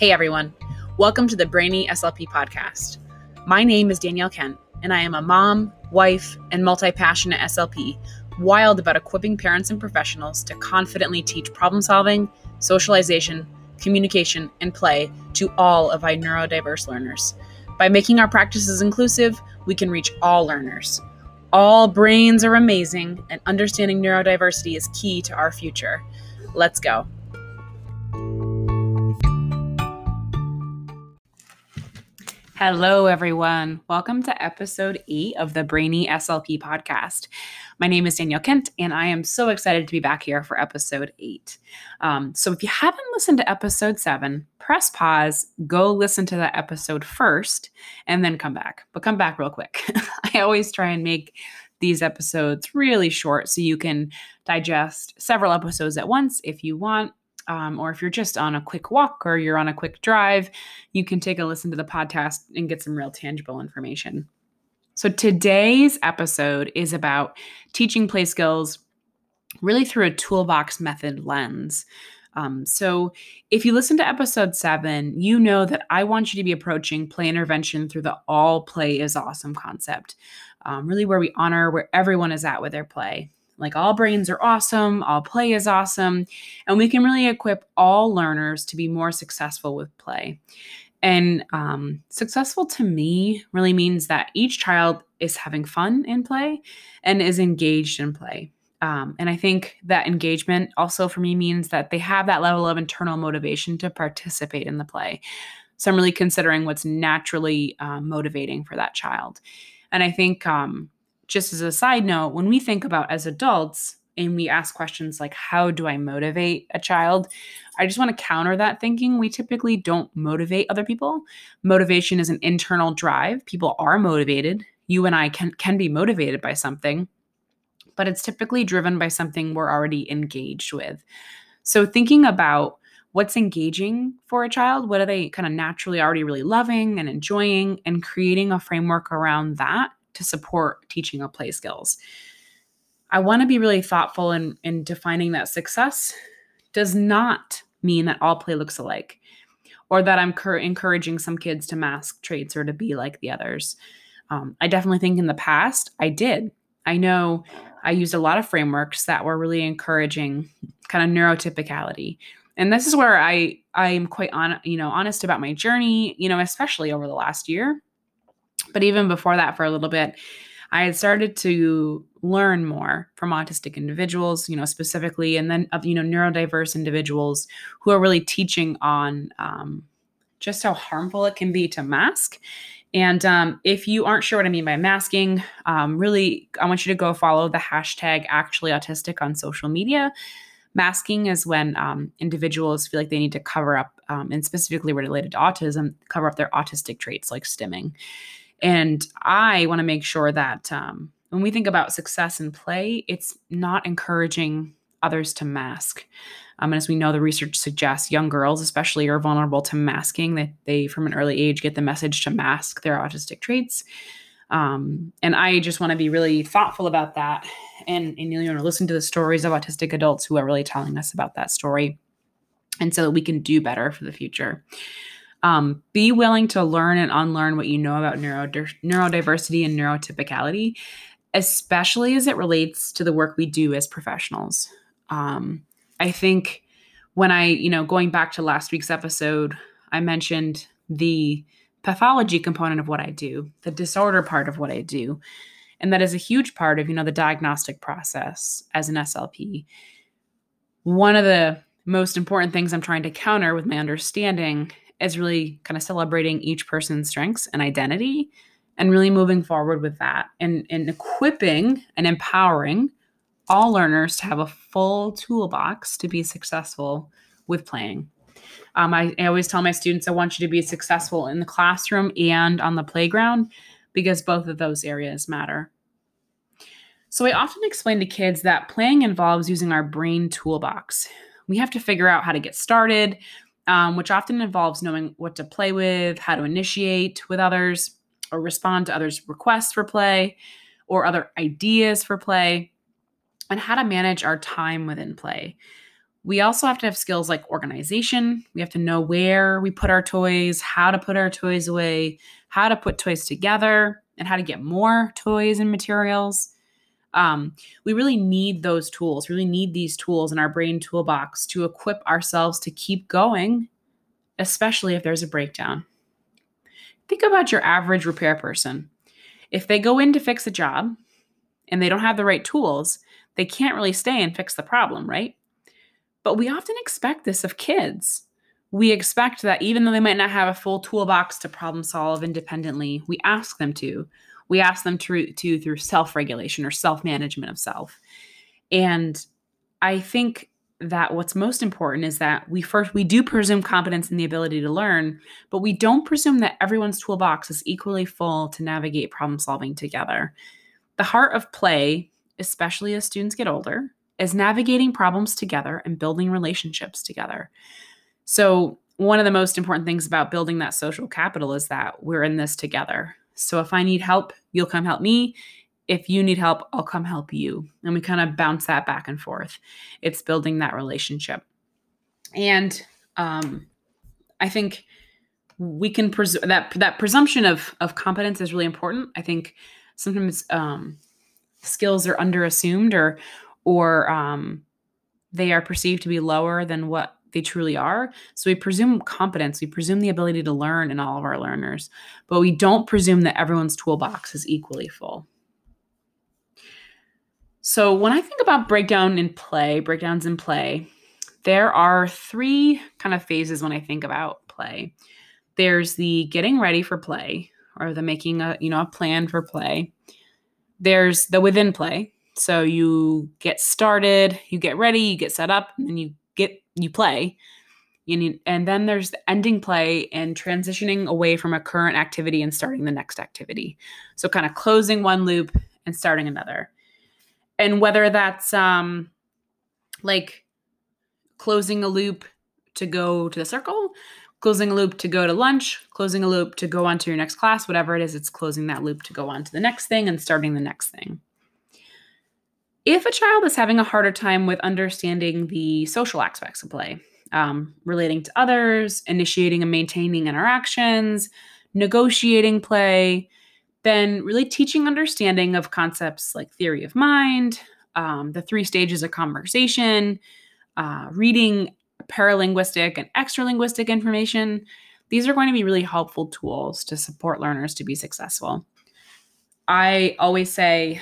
Hey everyone, welcome to the Brainy SLP podcast. My name is Danielle Kent, and I am a mom, wife, and multi passionate SLP, wild about equipping parents and professionals to confidently teach problem solving, socialization, communication, and play to all of our neurodiverse learners. By making our practices inclusive, we can reach all learners. All brains are amazing, and understanding neurodiversity is key to our future. Let's go. Hello, everyone. Welcome to episode eight of the Brainy SLP podcast. My name is Danielle Kent, and I am so excited to be back here for episode eight. Um, so, if you haven't listened to episode seven, press pause, go listen to that episode first, and then come back. But come back real quick. I always try and make these episodes really short so you can digest several episodes at once if you want um, or if you're just on a quick walk or you're on a quick drive, you can take a listen to the podcast and get some real tangible information. So, today's episode is about teaching play skills really through a toolbox method lens. Um, so, if you listen to episode seven, you know that I want you to be approaching play intervention through the all play is awesome concept, um, really where we honor where everyone is at with their play. Like all brains are awesome, all play is awesome, and we can really equip all learners to be more successful with play. And um, successful to me really means that each child is having fun in play and is engaged in play. Um, and I think that engagement also for me means that they have that level of internal motivation to participate in the play. So I'm really considering what's naturally uh, motivating for that child. And I think um, just as a side note, when we think about as adults and we ask questions like, how do I motivate a child? I just want to counter that thinking. We typically don't motivate other people. Motivation is an internal drive. People are motivated. You and I can, can be motivated by something, but it's typically driven by something we're already engaged with. So, thinking about what's engaging for a child, what are they kind of naturally already really loving and enjoying, and creating a framework around that to support teaching of play skills. I want to be really thoughtful in, in defining that success does not mean that all play looks alike or that I'm cur- encouraging some kids to mask traits or to be like the others. Um, I definitely think in the past I did. I know I used a lot of frameworks that were really encouraging kind of neurotypicality. And this is where I I am quite on you know honest about my journey, you know, especially over the last year. But even before that, for a little bit, I had started to learn more from autistic individuals, you know, specifically, and then of you know neurodiverse individuals who are really teaching on um, just how harmful it can be to mask. And um, if you aren't sure what I mean by masking, um, really, I want you to go follow the hashtag actually autistic on social media. Masking is when um, individuals feel like they need to cover up, um, and specifically related to autism, cover up their autistic traits like stimming. And I want to make sure that um, when we think about success in play, it's not encouraging others to mask. Um, and as we know, the research suggests young girls, especially, are vulnerable to masking. That they, from an early age, get the message to mask their autistic traits. Um, and I just want to be really thoughtful about that, and and you know, listen to the stories of autistic adults who are really telling us about that story, and so that we can do better for the future. Um, be willing to learn and unlearn what you know about neuro, neurodiversity and neurotypicality, especially as it relates to the work we do as professionals. Um, I think when I, you know, going back to last week's episode, I mentioned the pathology component of what I do, the disorder part of what I do. And that is a huge part of, you know, the diagnostic process as an SLP. One of the most important things I'm trying to counter with my understanding is really kind of celebrating each person's strengths and identity and really moving forward with that and, and equipping and empowering all learners to have a full toolbox to be successful with playing. Um, I, I always tell my students I want you to be successful in the classroom and on the playground because both of those areas matter. So I often explain to kids that playing involves using our brain toolbox. We have to figure out how to get started, um, which often involves knowing what to play with, how to initiate with others, or respond to others' requests for play, or other ideas for play, and how to manage our time within play. We also have to have skills like organization. We have to know where we put our toys, how to put our toys away, how to put toys together, and how to get more toys and materials. Um, we really need those tools, really need these tools in our brain toolbox to equip ourselves to keep going, especially if there's a breakdown. Think about your average repair person. If they go in to fix a job and they don't have the right tools, they can't really stay and fix the problem, right? But we often expect this of kids. We expect that even though they might not have a full toolbox to problem solve independently, we ask them to we ask them to, to through self-regulation or self-management of self. And i think that what's most important is that we first we do presume competence in the ability to learn but we don't presume that everyone's toolbox is equally full to navigate problem solving together. The heart of play especially as students get older is navigating problems together and building relationships together. So one of the most important things about building that social capital is that we're in this together so if I need help, you'll come help me. If you need help, I'll come help you. And we kind of bounce that back and forth. It's building that relationship. And um, I think we can pres- that that presumption of of competence is really important. I think sometimes um, skills are underassumed or or um, they are perceived to be lower than what they truly are. So we presume competence, we presume the ability to learn in all of our learners, but we don't presume that everyone's toolbox is equally full. So when I think about breakdown in play, breakdowns in play, there are three kind of phases when I think about play. There's the getting ready for play or the making a, you know, a plan for play. There's the within play. So you get started, you get ready, you get set up, and you get you play you need, and then there's the ending play and transitioning away from a current activity and starting the next activity. So kind of closing one loop and starting another. And whether that's um like closing a loop to go to the circle closing a loop to go to lunch closing a loop to go on to your next class whatever it is it's closing that loop to go on to the next thing and starting the next thing if a child is having a harder time with understanding the social aspects of play, um, relating to others, initiating and maintaining interactions, negotiating play, then really teaching understanding of concepts like theory of mind, um, the three stages of conversation, uh, reading paralinguistic and extralinguistic information. These are going to be really helpful tools to support learners to be successful. I always say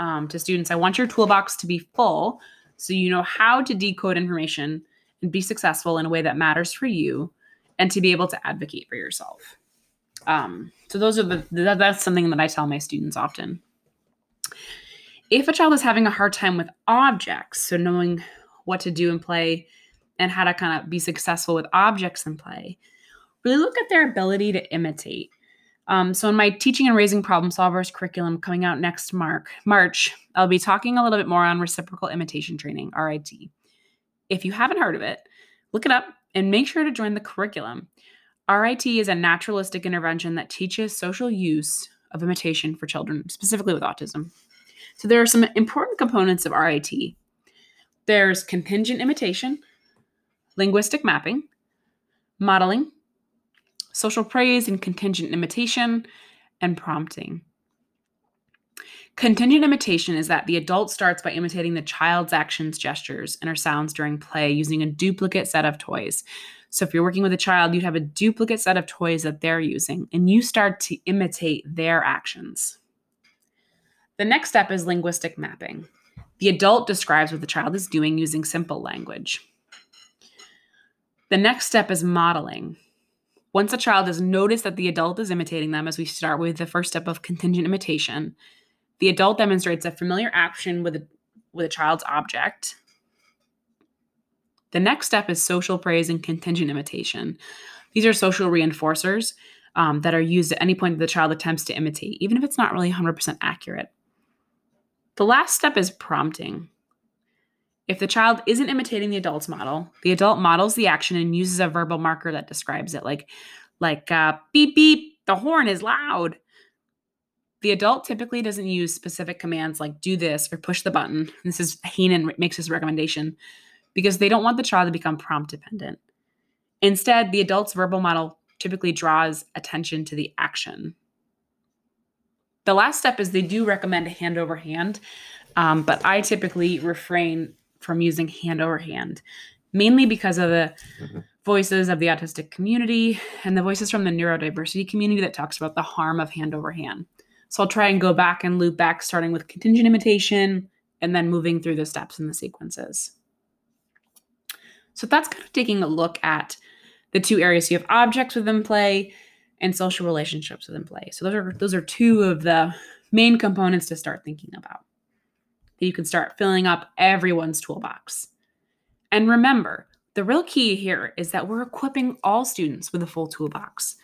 um, to students I want your toolbox to be full so you know how to decode information and be successful in a way that matters for you and to be able to advocate for yourself. Um, so those are the that, that's something that I tell my students often. If a child is having a hard time with objects, so knowing what to do in play and how to kind of be successful with objects in play, really look at their ability to imitate. Um, so in my teaching and raising problem solvers curriculum coming out next Mark, March, I'll be talking a little bit more on reciprocal imitation training, RIT. If you haven't heard of it, look it up and make sure to join the curriculum. RIT is a naturalistic intervention that teaches social use of imitation for children, specifically with autism. So there are some important components of RIT. There's contingent imitation, linguistic mapping, modeling, social praise and contingent imitation, and prompting. Contingent imitation is that the adult starts by imitating the child's actions, gestures, and or sounds during play using a duplicate set of toys. So if you're working with a child, you'd have a duplicate set of toys that they're using, and you start to imitate their actions. The next step is linguistic mapping. The adult describes what the child is doing using simple language. The next step is modeling. Once a child has noticed that the adult is imitating them, as we start with the first step of contingent imitation, the adult demonstrates a familiar action with a, with a child's object. The next step is social praise and contingent imitation. These are social reinforcers um, that are used at any point that the child attempts to imitate, even if it's not really 100% accurate. The last step is prompting. If the child isn't imitating the adult's model, the adult models the action and uses a verbal marker that describes it, like like uh, beep beep. The horn is loud. The adult typically doesn't use specific commands like do this or push the button. This is Hanen makes this recommendation. because they don't want the child to become prompt dependent. Instead, the adult's verbal model typically draws attention to the action. The last step is they do recommend a hand over hand, um, but I typically refrain from using hand over hand, mainly because of the mm-hmm. voices of the autistic community and the voices from the neurodiversity community that talks about the harm of hand over hand. So I'll try and go back and loop back, starting with contingent imitation and then moving through the steps and the sequences. So that's kind of taking a look at the two areas. you have objects within play and social relationships within play. So those are those are two of the main components to start thinking about. That you can start filling up everyone's toolbox. And remember, the real key here is that we're equipping all students with a full toolbox.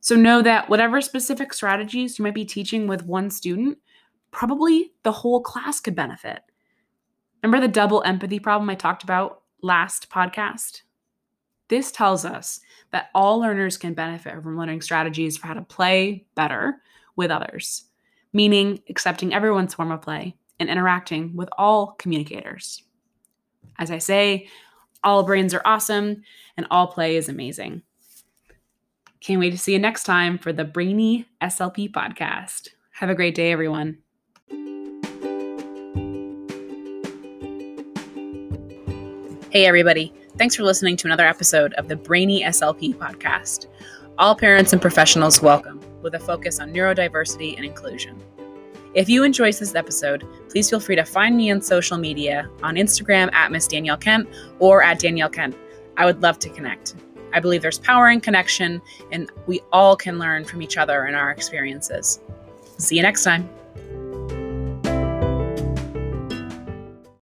So know that whatever specific strategies you might be teaching with one student, probably the whole class could benefit. Remember the double empathy problem I talked about last podcast? This tells us that all learners can benefit from learning strategies for how to play better with others, meaning accepting everyone's form of play and interacting with all communicators. As I say, all brains are awesome and all play is amazing. Can't wait to see you next time for the Brainy SLP podcast. Have a great day, everyone. Hey, everybody. Thanks for listening to another episode of the Brainy SLP podcast. All parents and professionals welcome, with a focus on neurodiversity and inclusion. If you enjoyed this episode, please feel free to find me on social media on Instagram at Miss Danielle Kent or at Danielle Kent. I would love to connect. I believe there's power in connection, and we all can learn from each other and our experiences. See you next time.